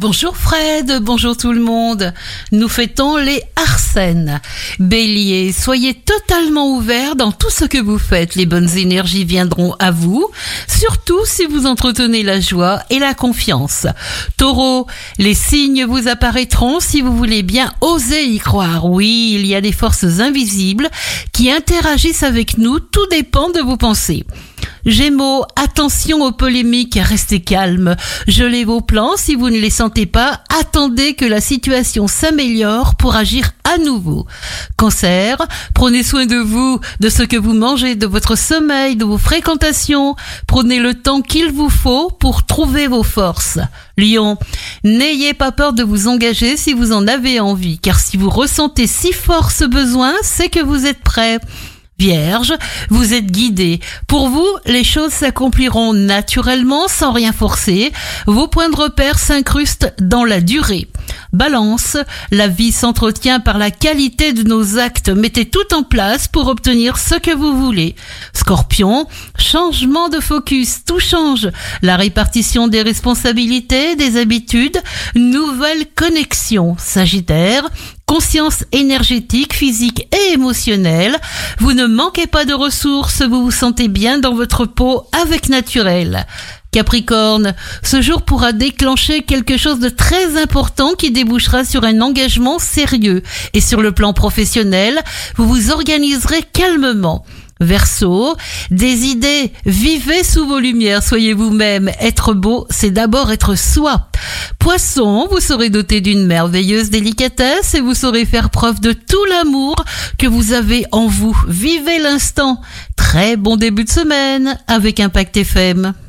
Bonjour Fred, bonjour tout le monde. Nous fêtons les Arsènes. Bélier, soyez totalement ouverts dans tout ce que vous faites. Les bonnes énergies viendront à vous, surtout si vous entretenez la joie et la confiance. Taureau, les signes vous apparaîtront si vous voulez bien oser y croire. Oui, il y a des forces invisibles qui interagissent avec nous, tout dépend de vos pensées. Gémeaux, attention aux polémiques, restez calme. Gelez vos plans si vous ne les sentez pas. Attendez que la situation s'améliore pour agir à nouveau. Cancer, prenez soin de vous, de ce que vous mangez, de votre sommeil, de vos fréquentations. Prenez le temps qu'il vous faut pour trouver vos forces. Lion, n'ayez pas peur de vous engager si vous en avez envie, car si vous ressentez si fort ce besoin, c'est que vous êtes prêt. Vierge, vous êtes guidé. Pour vous, les choses s'accompliront naturellement sans rien forcer. Vos points de repère s'incrustent dans la durée. Balance, la vie s'entretient par la qualité de nos actes. Mettez tout en place pour obtenir ce que vous voulez. Scorpion, changement de focus, tout change. La répartition des responsabilités, des habitudes, nouvelle connexion. Sagittaire, conscience énergétique, physique et émotionnelle. Vous ne manquez pas de ressources, vous vous sentez bien dans votre peau avec naturel. Capricorne, ce jour pourra déclencher quelque chose de très important qui débouchera sur un engagement sérieux. Et sur le plan professionnel, vous vous organiserez calmement. Verseau, des idées, vivez sous vos lumières, soyez vous-même. Être beau, c'est d'abord être soi. Poisson, vous serez doté d'une merveilleuse délicatesse et vous saurez faire preuve de tout l'amour que vous avez en vous. Vivez l'instant. Très bon début de semaine avec Impact FM.